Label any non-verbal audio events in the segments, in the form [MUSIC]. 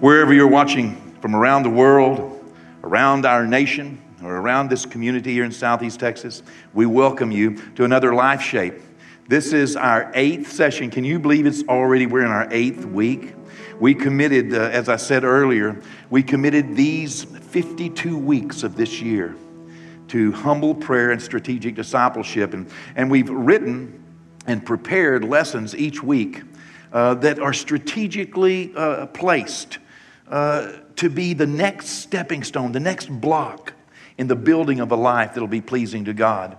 Wherever you're watching from around the world, around our nation, or around this community here in Southeast Texas, we welcome you to another Life Shape. This is our eighth session. Can you believe it's already, we're in our eighth week? We committed, uh, as I said earlier, we committed these 52 weeks of this year to humble prayer and strategic discipleship. And, and we've written and prepared lessons each week uh, that are strategically uh, placed uh, to be the next stepping stone, the next block in the building of a life that'll be pleasing to God.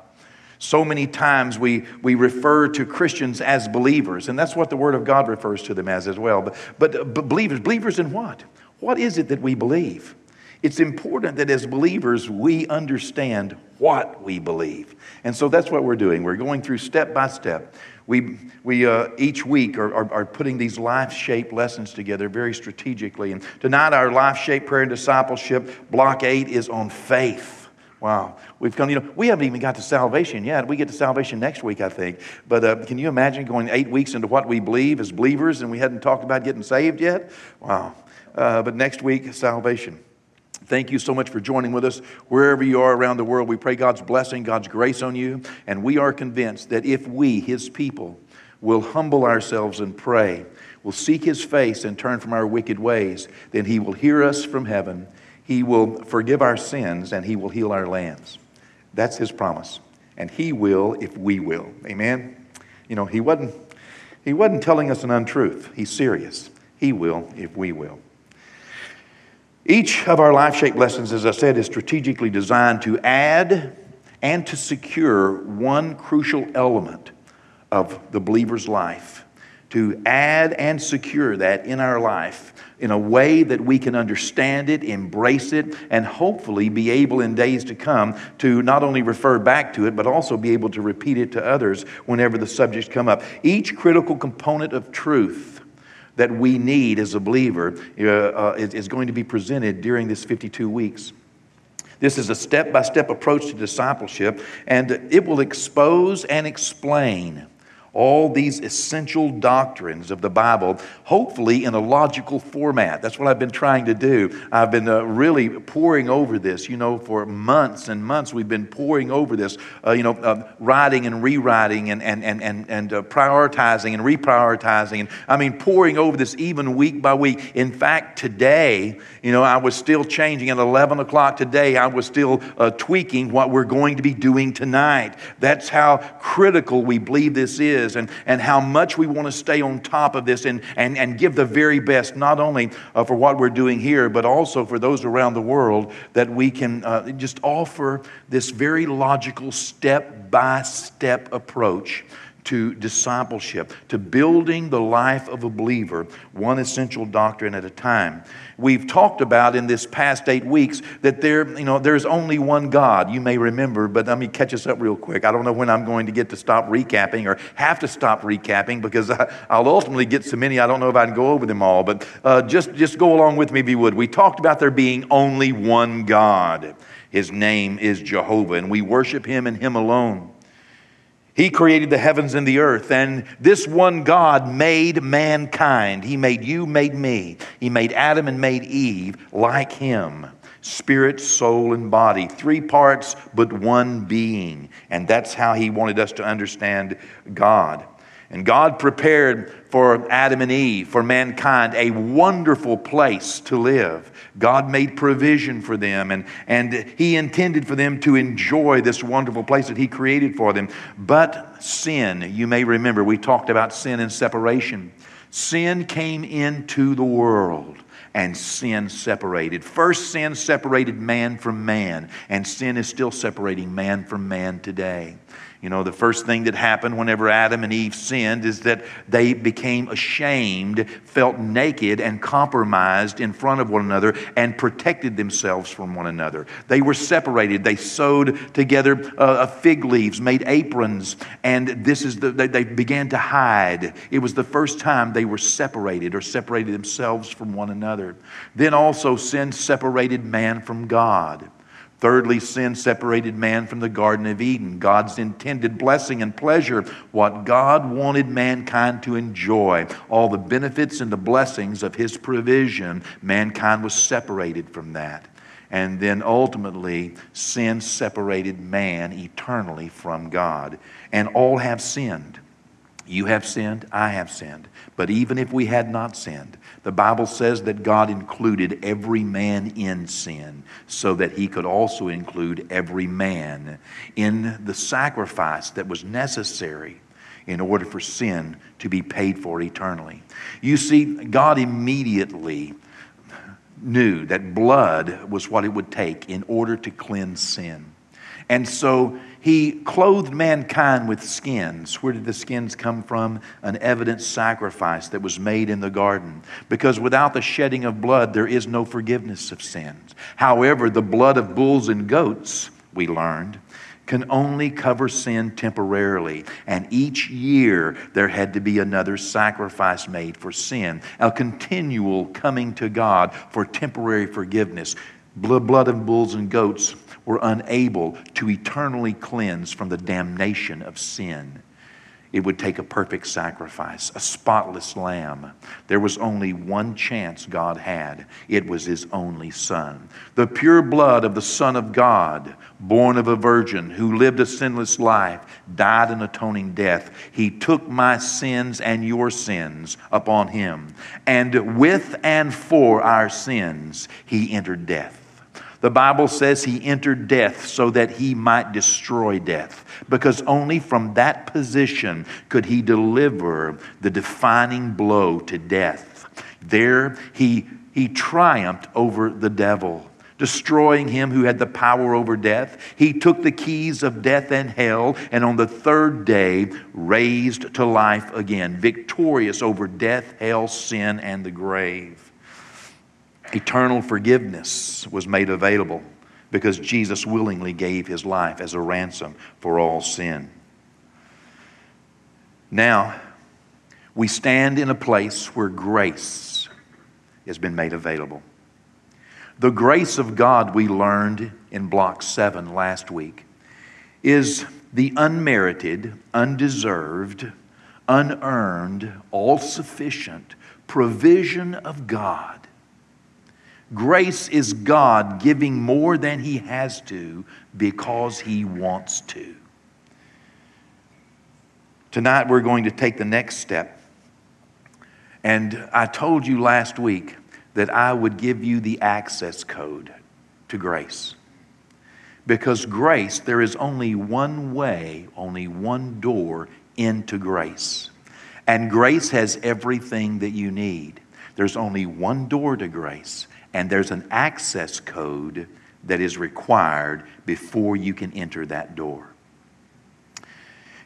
So many times we, we refer to Christians as believers, and that's what the Word of God refers to them as as well. But, but, but believers, believers in what? What is it that we believe? It's important that as believers we understand what we believe. And so that's what we're doing. We're going through step by step. We, we uh, each week are, are, are putting these life shape lessons together very strategically. And tonight, our life shape prayer and discipleship, block eight, is on faith. Wow. We've come, you know, we haven't even got to salvation yet. We get to salvation next week, I think. But uh, can you imagine going eight weeks into what we believe as believers and we hadn't talked about getting saved yet? Wow. Uh, but next week, salvation. Thank you so much for joining with us wherever you are around the world. We pray God's blessing, God's grace on you. And we are convinced that if we, His people, will humble ourselves and pray, will seek His face and turn from our wicked ways, then He will hear us from heaven he will forgive our sins and He will heal our lands. That's His promise. And He will if we will. Amen? You know, He wasn't, he wasn't telling us an untruth. He's serious. He will if we will. Each of our life shape lessons, as I said, is strategically designed to add and to secure one crucial element of the believer's life, to add and secure that in our life in a way that we can understand it, embrace it, and hopefully be able in days to come to not only refer back to it, but also be able to repeat it to others whenever the subjects come up. Each critical component of truth that we need as a believer uh, uh, is going to be presented during this 52 weeks. This is a step by step approach to discipleship, and it will expose and explain all these essential doctrines of the Bible, hopefully in a logical format. That's what I've been trying to do. I've been uh, really pouring over this, you know, for months and months. We've been pouring over this, uh, you know, uh, writing and rewriting and, and, and, and, and uh, prioritizing and reprioritizing. And I mean, pouring over this even week by week. In fact, today, you know, I was still changing at 11 o'clock today. I was still uh, tweaking what we're going to be doing tonight. That's how critical we believe this is is and, and how much we want to stay on top of this and, and, and give the very best, not only uh, for what we're doing here, but also for those around the world, that we can uh, just offer this very logical step by step approach to discipleship, to building the life of a believer, one essential doctrine at a time. We've talked about in this past eight weeks that there, you know, there's only one God. You may remember, but let me catch us up real quick. I don't know when I'm going to get to stop recapping or have to stop recapping because I, will ultimately get so many. I don't know if I can go over them all, but uh, just just go along with me if you would. We talked about there being only one God. His name is Jehovah, and we worship Him and Him alone. He created the heavens and the earth, and this one God made mankind. He made you, made me. He made Adam and made Eve like him spirit, soul, and body. Three parts, but one being. And that's how he wanted us to understand God. And God prepared for Adam and Eve, for mankind, a wonderful place to live. God made provision for them, and, and He intended for them to enjoy this wonderful place that He created for them. But sin, you may remember, we talked about sin and separation. Sin came into the world and sin separated. First, sin separated man from man, and sin is still separating man from man today. You know, the first thing that happened whenever Adam and Eve sinned is that they became ashamed, felt naked, and compromised in front of one another and protected themselves from one another. They were separated. They sewed together uh, fig leaves, made aprons, and this is the, they, they began to hide. It was the first time they were separated or separated themselves from one another. Then also sin separated man from God. Thirdly, sin separated man from the Garden of Eden, God's intended blessing and pleasure, what God wanted mankind to enjoy, all the benefits and the blessings of His provision. Mankind was separated from that. And then ultimately, sin separated man eternally from God. And all have sinned. You have sinned, I have sinned. But even if we had not sinned, the Bible says that God included every man in sin so that he could also include every man in the sacrifice that was necessary in order for sin to be paid for eternally. You see, God immediately knew that blood was what it would take in order to cleanse sin. And so he clothed mankind with skins. Where did the skins come from? An evident sacrifice that was made in the garden. Because without the shedding of blood, there is no forgiveness of sins. However, the blood of bulls and goats, we learned, can only cover sin temporarily. And each year there had to be another sacrifice made for sin, a continual coming to God for temporary forgiveness. Blood, blood of bulls and goats were unable to eternally cleanse from the damnation of sin. It would take a perfect sacrifice, a spotless lamb. There was only one chance God had. It was His only Son. The pure blood of the Son of God, born of a virgin, who lived a sinless life, died an atoning death. He took my sins and your sins upon Him. And with and for our sins, He entered death. The Bible says he entered death so that he might destroy death, because only from that position could he deliver the defining blow to death. There he, he triumphed over the devil destroying him who had the power over death. He took the keys of death and hell, and on the third day raised to life again, victorious over death, hell, sin, and the grave eternal forgiveness was made available because Jesus willingly gave his life as a ransom for all sin. Now, we stand in a place where grace has been made available. The grace of God we learned in Block 7 last week is the unmerited, undeserved, unearned, all sufficient provision of God Grace is God giving more than He has to because He wants to. Tonight we're going to take the next step. And I told you last week that I would give you the access code to grace. Because grace, there is only one way, only one door into grace. And grace has everything that you need. There's only one door to grace, and there's an access code that is required before you can enter that door.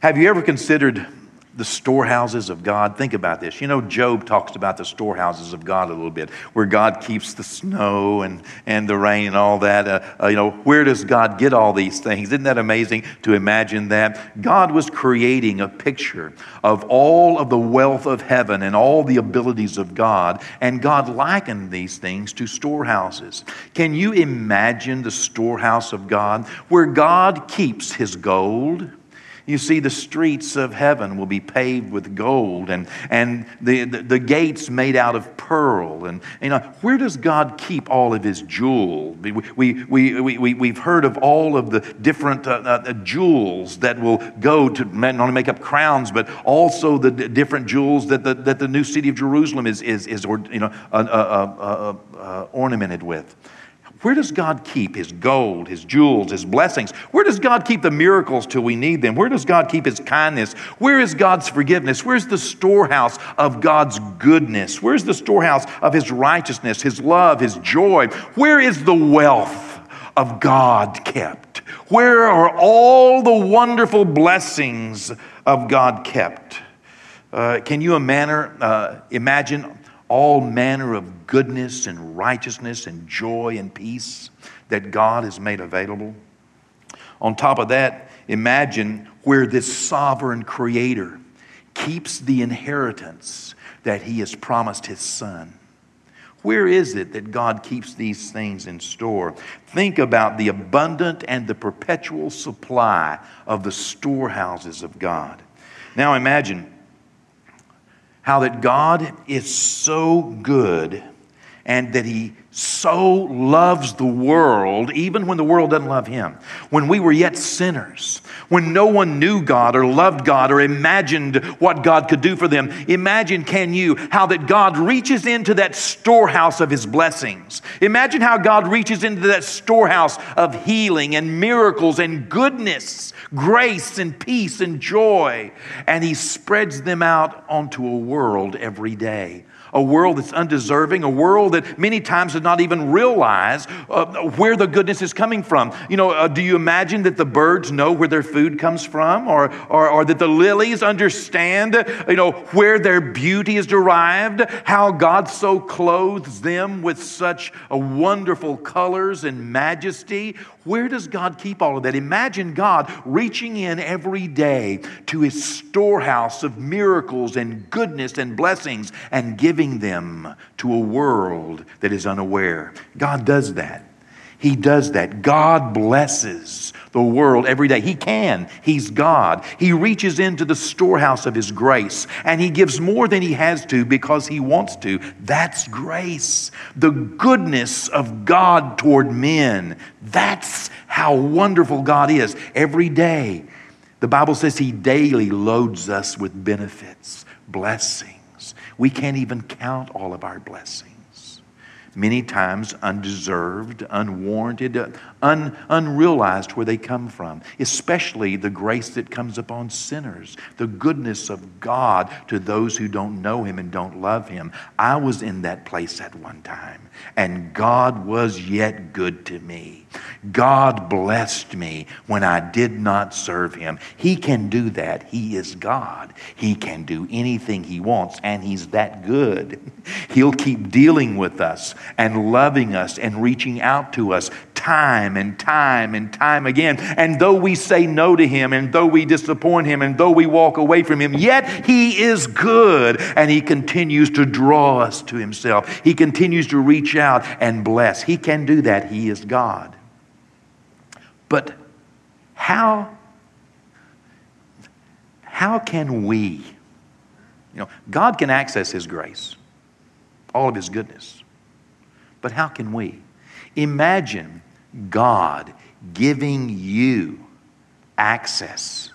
Have you ever considered the storehouses of God. Think about this. You know, Job talks about the storehouses of God a little bit, where God keeps the snow and, and the rain and all that. Uh, uh, you know, where does God get all these things? Isn't that amazing to imagine that? God was creating a picture of all of the wealth of heaven and all the abilities of God, and God likened these things to storehouses. Can you imagine the storehouse of God where God keeps his gold? You see, the streets of heaven will be paved with gold and, and the, the, the, gates made out of pearl. And, you know, where does God keep all of his jewels? We, we, we, we, we've heard of all of the different uh, uh, jewels that will go to not only make up crowns, but also the d- different jewels that the, that the new city of Jerusalem is, is, is or, you know, uh, uh, uh, ornamented with. Where does God keep his gold, his jewels, his blessings? Where does God keep the miracles till we need them? Where does God keep his kindness? Where is God's forgiveness? Where's the storehouse of God's goodness? Where's the storehouse of his righteousness, his love, his joy? Where is the wealth of God kept? Where are all the wonderful blessings of God kept? Uh, can you uh, imagine all manner of goodness and righteousness and joy and peace that God has made available. On top of that, imagine where this sovereign creator keeps the inheritance that he has promised his son. Where is it that God keeps these things in store? Think about the abundant and the perpetual supply of the storehouses of God. Now imagine how that God is so good and that He so loves the world, even when the world doesn't love Him. When we were yet sinners, when no one knew God or loved God or imagined what God could do for them. Imagine, can you, how that God reaches into that storehouse of His blessings. Imagine how God reaches into that storehouse of healing and miracles and goodness, grace and peace and joy, and He spreads them out onto a world every day a world that's undeserving, a world that many times does not even realize uh, where the goodness is coming from. You know, uh, do you imagine that the birds know where their food comes from, or, or, or that the lilies understand, you know, where their beauty is derived, how God so clothes them with such wonderful colors and majesty? Where does God keep all of that? Imagine God reaching in every day to his storehouse of miracles and goodness and blessings and giving them to a world that is unaware. God does that. He does that. God blesses the world every day. He can. He's God. He reaches into the storehouse of His grace and He gives more than He has to because He wants to. That's grace. The goodness of God toward men. That's how wonderful God is. Every day, the Bible says He daily loads us with benefits, blessings. We can't even count all of our blessings many times undeserved, unwarranted, un, unrealized where they come from, especially the grace that comes upon sinners, the goodness of God to those who don't know Him and don't love Him. I was in that place at one time, and God was yet good to me. God blessed me when I did not serve Him. He can do that. He is God. He can do anything He wants, and He's that good. [LAUGHS] He'll keep dealing with us and loving us and reaching out to us time and time and time again. And though we say no to Him, and though we disappoint Him, and though we walk away from Him, yet He is good and He continues to draw us to Himself. He continues to reach out and bless. He can do that. He is God. But how, how can we? You know, God can access His grace, all of His goodness. But how can we? Imagine God giving you access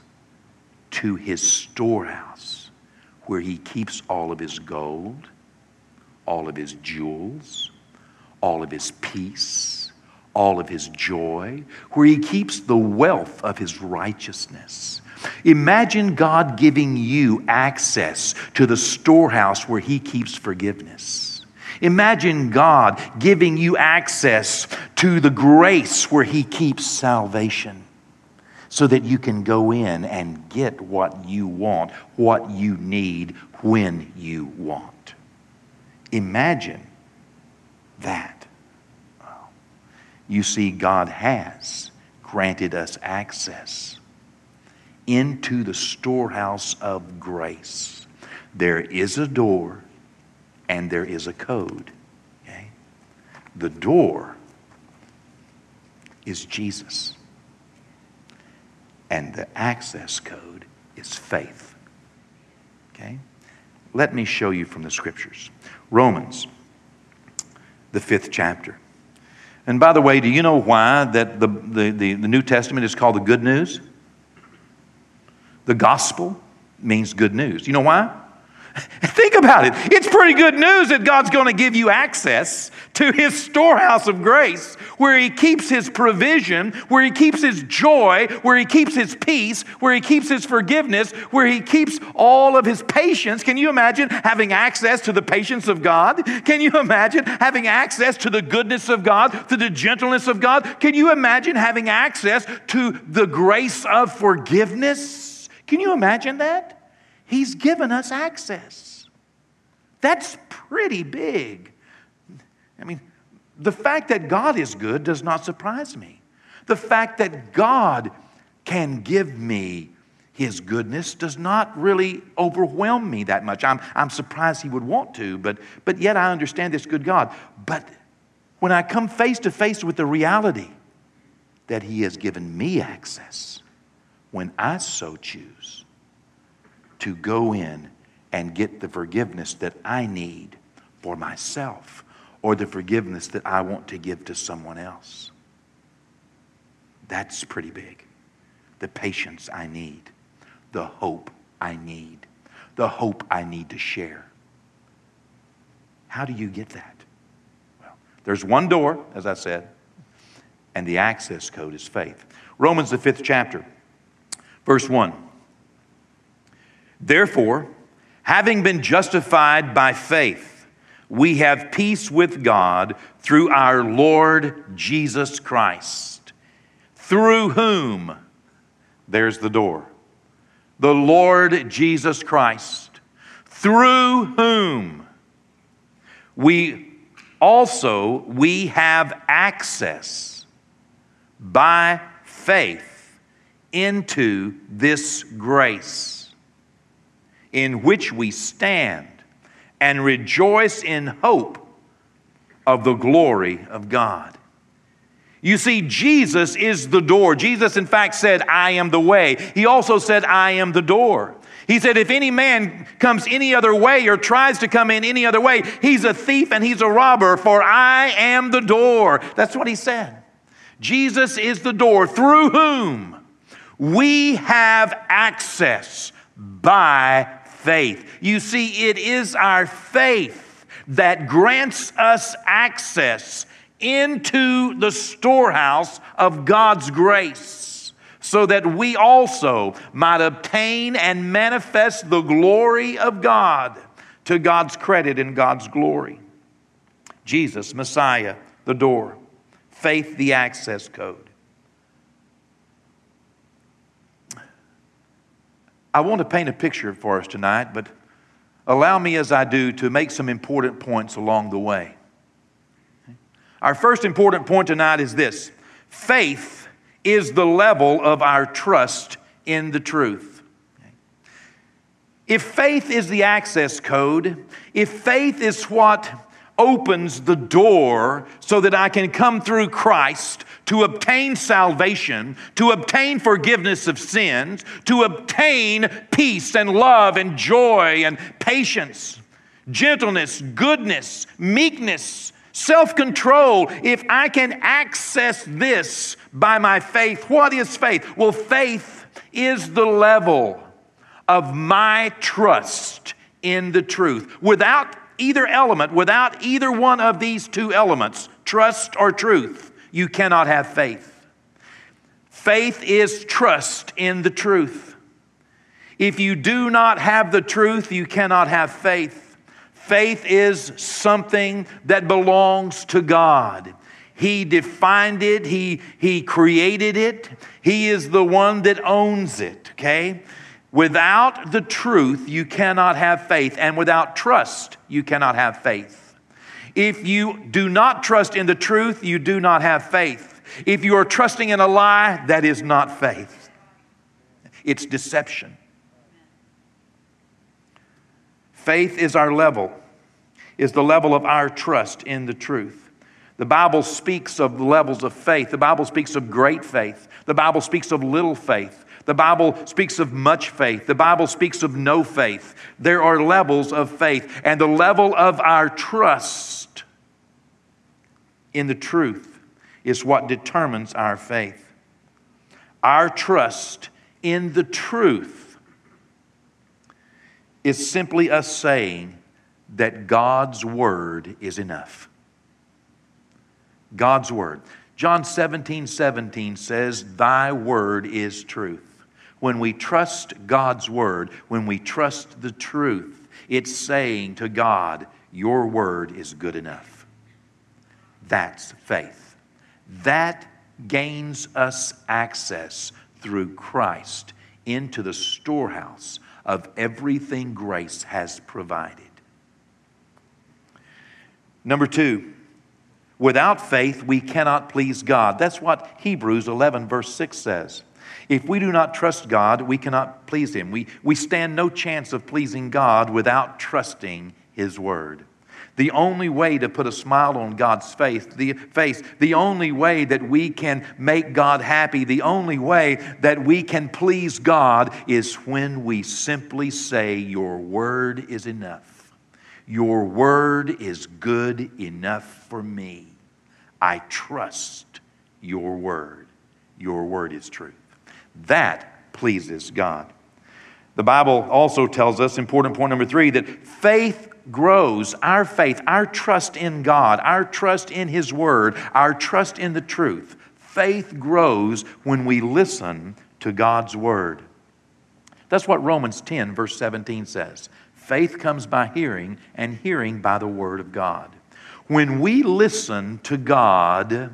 to His storehouse where He keeps all of His gold, all of His jewels, all of His peace all of his joy, where he keeps the wealth of his righteousness. Imagine God giving you access to the storehouse where he keeps forgiveness. Imagine God giving you access to the grace where he keeps salvation so that you can go in and get what you want, what you need, when you want. Imagine that. You see, God has granted us access into the storehouse of grace. There is a door and there is a code. Okay? The door is Jesus, and the access code is faith. Okay? Let me show you from the scriptures. Romans, the fifth chapter. And by the way, do you know why that the, the, the, the New Testament is called the good news? The gospel means good news. You know why? [LAUGHS] Think about it. It's pretty good news that God's going to give you access to His storehouse of grace where He keeps His provision, where He keeps His joy, where He keeps His peace, where He keeps His forgiveness, where He keeps all of His patience. Can you imagine having access to the patience of God? Can you imagine having access to the goodness of God, to the gentleness of God? Can you imagine having access to the grace of forgiveness? Can you imagine that? He's given us access. That's pretty big. I mean, the fact that God is good does not surprise me. The fact that God can give me His goodness does not really overwhelm me that much. I'm, I'm surprised He would want to, but, but yet I understand this good God. But when I come face to face with the reality that He has given me access, when I so choose to go in and get the forgiveness that I need for myself or the forgiveness that I want to give to someone else. That's pretty big. The patience I need, the hope I need, the hope I need to share. How do you get that? Well, there's one door, as I said, and the access code is faith. Romans, the fifth chapter, verse 1. Therefore, having been justified by faith, we have peace with God through our Lord Jesus Christ, through whom, there's the door, the Lord Jesus Christ, through whom we also we have access by faith into this grace in which we stand and rejoice in hope of the glory of God. You see, Jesus is the door. Jesus, in fact, said, I am the way. He also said, I am the door. He said, If any man comes any other way or tries to come in any other way, he's a thief and he's a robber, for I am the door. That's what he said. Jesus is the door through whom we have access by faith. You see, it is our faith that grants us access into the storehouse of God's grace so that we also might obtain and manifest the glory of God to God's credit and God's glory. Jesus, Messiah, the door, faith, the access code. I want to paint a picture for us tonight, but allow me as I do to make some important points along the way. Our first important point tonight is this faith is the level of our trust in the truth. If faith is the access code, if faith is what opens the door so that I can come through Christ to obtain salvation, to obtain forgiveness of sins, to obtain peace and love and joy and patience, gentleness, goodness, meekness, self control. If I can access this by my faith, what is faith? Well, faith is the level of my trust in the truth. Without either element, without either one of these two elements, trust or truth, you cannot have faith. Faith is trust in the truth. If you do not have the truth, you cannot have faith. Faith is something that belongs to God. He defined it, He, he created it, He is the one that owns it, okay? Without the truth, you cannot have faith, and without trust, you cannot have faith. If you do not trust in the truth, you do not have faith. If you are trusting in a lie, that is not faith, it's deception. Faith is our level, is the level of our trust in the truth. The Bible speaks of levels of faith. The Bible speaks of great faith. The Bible speaks of little faith. The Bible speaks of much faith. The Bible speaks of no faith. There are levels of faith, and the level of our trust in the truth is what determines our faith. Our trust in the truth is simply us saying that God's word is enough. God's word. John 17, 17 says, Thy word is truth. When we trust God's word, when we trust the truth, it's saying to God, Your word is good enough. That's faith. That gains us access through Christ into the storehouse of everything grace has provided. Number two, without faith, we cannot please God. That's what Hebrews 11, verse 6 says. If we do not trust God, we cannot please Him. We, we stand no chance of pleasing God without trusting His Word. The only way to put a smile on God's face, the face, the only way that we can make God happy, the only way that we can please God is when we simply say, Your word is enough. Your word is good enough for me. I trust your word. Your word is truth. That pleases God. The Bible also tells us, important point number three, that faith grows. Our faith, our trust in God, our trust in His Word, our trust in the truth. Faith grows when we listen to God's Word. That's what Romans 10, verse 17 says. Faith comes by hearing, and hearing by the Word of God. When we listen to God,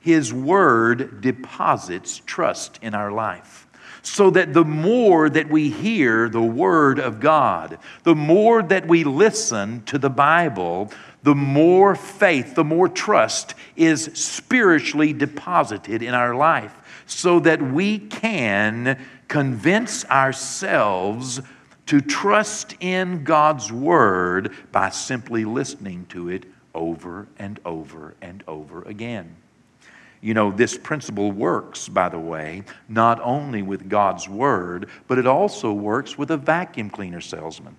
His Word deposits trust in our life. So that the more that we hear the Word of God, the more that we listen to the Bible, the more faith, the more trust is spiritually deposited in our life so that we can convince ourselves to trust in God's Word by simply listening to it over and over and over again. You know, this principle works, by the way, not only with God's Word, but it also works with a vacuum cleaner salesman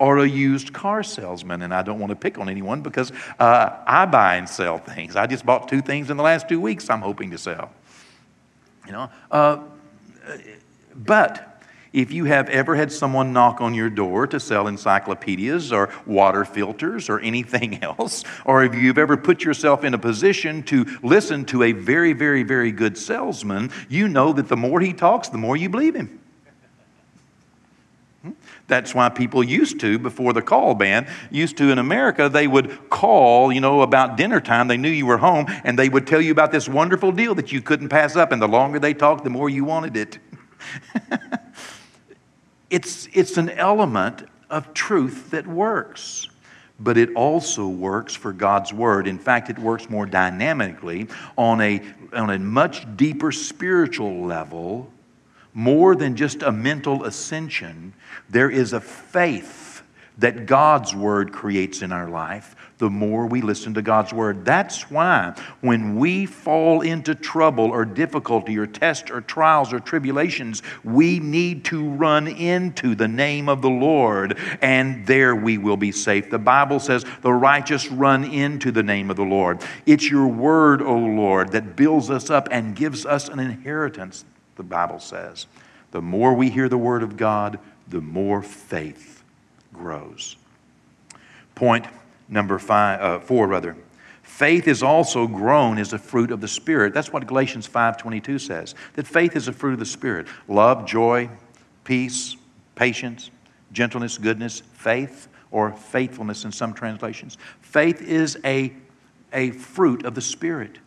or a used car salesman. And I don't want to pick on anyone because uh, I buy and sell things. I just bought two things in the last two weeks I'm hoping to sell. You know, uh, but if you have ever had someone knock on your door to sell encyclopedias or water filters or anything [LAUGHS] else, or if you've ever put yourself in a position to listen to a very, very, very good salesman, you know that the more he talks, the more you believe him. Hmm? That's why people used to, before the call ban, used to in America, they would call, you know, about dinner time. They knew you were home, and they would tell you about this wonderful deal that you couldn't pass up. And the longer they talked, the more you wanted it. [LAUGHS] it's, it's an element of truth that works. But it also works for God's Word. In fact, it works more dynamically on a, on a much deeper spiritual level, more than just a mental ascension. There is a faith that God's Word creates in our life the more we listen to God's word. That's why when we fall into trouble or difficulty or test or trials or tribulations, we need to run into the name of the Lord, and there we will be safe. The Bible says the righteous run into the name of the Lord. It's your word, O Lord, that builds us up and gives us an inheritance, the Bible says. The more we hear the word of God, the more faith grows. Point number five, uh, four, rather. Faith is also grown as a fruit of the Spirit. That's what Galatians 5.22 says, that faith is a fruit of the Spirit. Love, joy, peace, patience, gentleness, goodness, faith, or faithfulness in some translations. Faith is a, a fruit of the Spirit.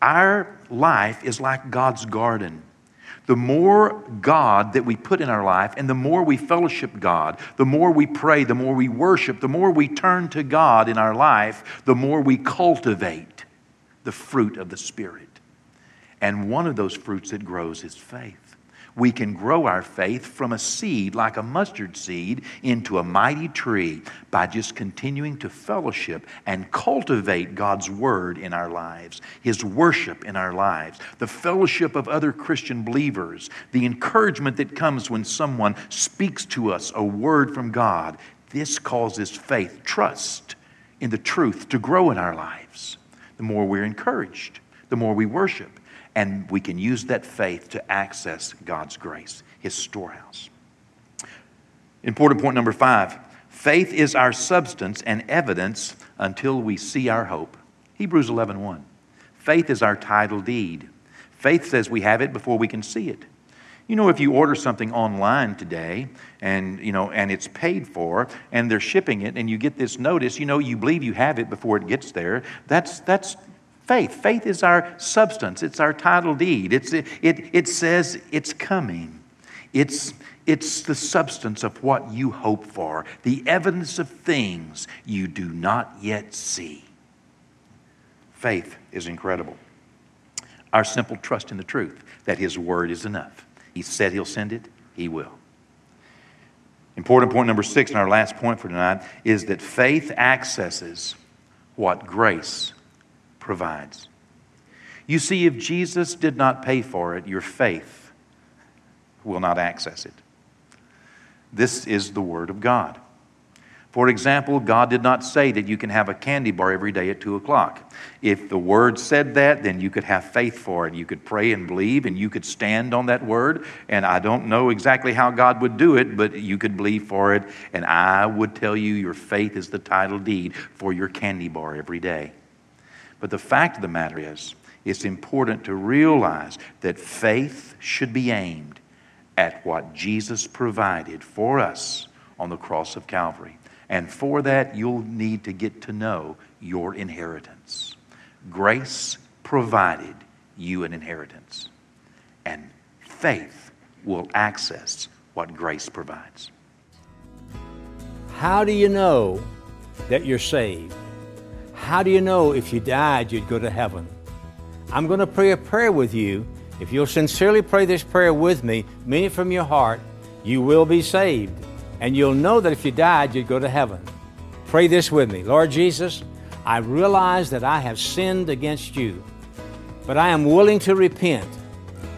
Our life is like God's garden the more God that we put in our life and the more we fellowship God, the more we pray, the more we worship, the more we turn to God in our life, the more we cultivate the fruit of the Spirit. And one of those fruits that grows is faith we can grow our faith from a seed, like a mustard seed, into a mighty tree by just continuing to fellowship and cultivate God's Word in our lives, His worship in our lives, the fellowship of other Christian believers, the encouragement that comes when someone speaks to us a word from God. This causes faith, trust in the truth to grow in our lives. The more we're encouraged, the more we worship and we can use that faith to access God's grace, His storehouse. Important point number five faith is our substance and evidence until we see our hope. Hebrews 11 1. Faith is our title deed. Faith says we have it before we can see it. You know, if you order something online today and, you know, and it's paid for and they're shipping it and you get this notice, you know, you believe you have it before it gets there. That's, that's Faith. Faith is our substance, it's our title deed. It's, it, it, it says it's coming. It's, it's the substance of what you hope for, the evidence of things you do not yet see. Faith is incredible. Our simple trust in the truth that His Word is enough. He said He'll send it, He will. Important point number six, and our last point for tonight, is that faith accesses what grace provides. You see, if Jesus did not pay for it, your faith will not access it. This is the Word of God. For example, God did not say that you can have a candy bar every day at 2 o'clock. If the Word said that, then you could have faith for it. You could pray and believe, and you could stand on that Word. And I don't know exactly how God would do it, but you could believe for it. And I would tell you your faith is the title deed for your candy bar every day. But the fact of the matter is, it's important to realize that faith should be aimed at what Jesus provided for us on the cross of Calvary. And for that, you'll need to get to know your inheritance. Grace provided you an inheritance, and faith will access what grace provides. How do you know that you're saved? How do you know if you died you'd go to heaven? I'm going to pray a prayer with you. If you'll sincerely pray this prayer with me, mean it from your heart, you will be saved and you'll know that if you died, you'd go to heaven. Pray this with me Lord Jesus, I realize that I have sinned against you, but I am willing to repent.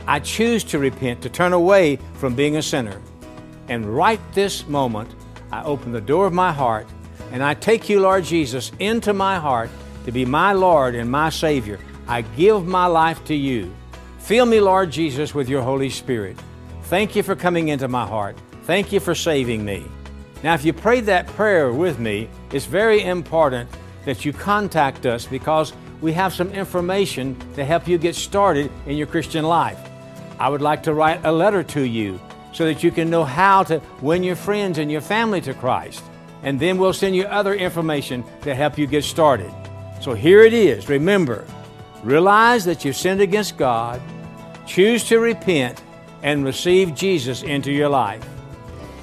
I choose to repent, to turn away from being a sinner. And right this moment, I open the door of my heart and I take you, Lord Jesus, into my heart to be my Lord and my Savior. I give my life to you. Fill me, Lord Jesus, with your Holy Spirit. Thank you for coming into my heart. Thank you for saving me. Now, if you prayed that prayer with me, it's very important that you contact us because we have some information to help you get started in your Christian life. I would like to write a letter to you so that you can know how to win your friends and your family to Christ. And then we'll send you other information to help you get started. So here it is. Remember, realize that you've sinned against God, choose to repent, and receive Jesus into your life.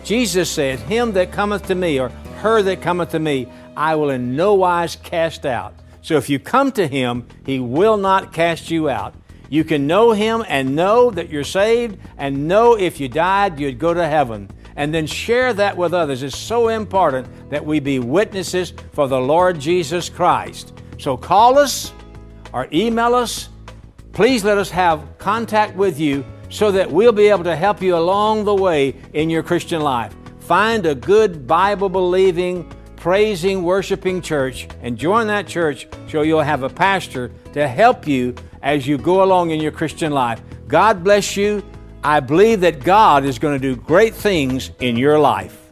Jesus said, Him that cometh to me, or her that cometh to me, I will in no wise cast out. So if you come to Him, He will not cast you out. You can know Him and know that you're saved, and know if you died, you'd go to heaven. And then share that with others. It's so important that we be witnesses for the Lord Jesus Christ. So call us or email us. Please let us have contact with you so that we'll be able to help you along the way in your Christian life. Find a good Bible believing, praising, worshiping church and join that church so you'll have a pastor to help you as you go along in your Christian life. God bless you. I believe that God is going to do great things in your life.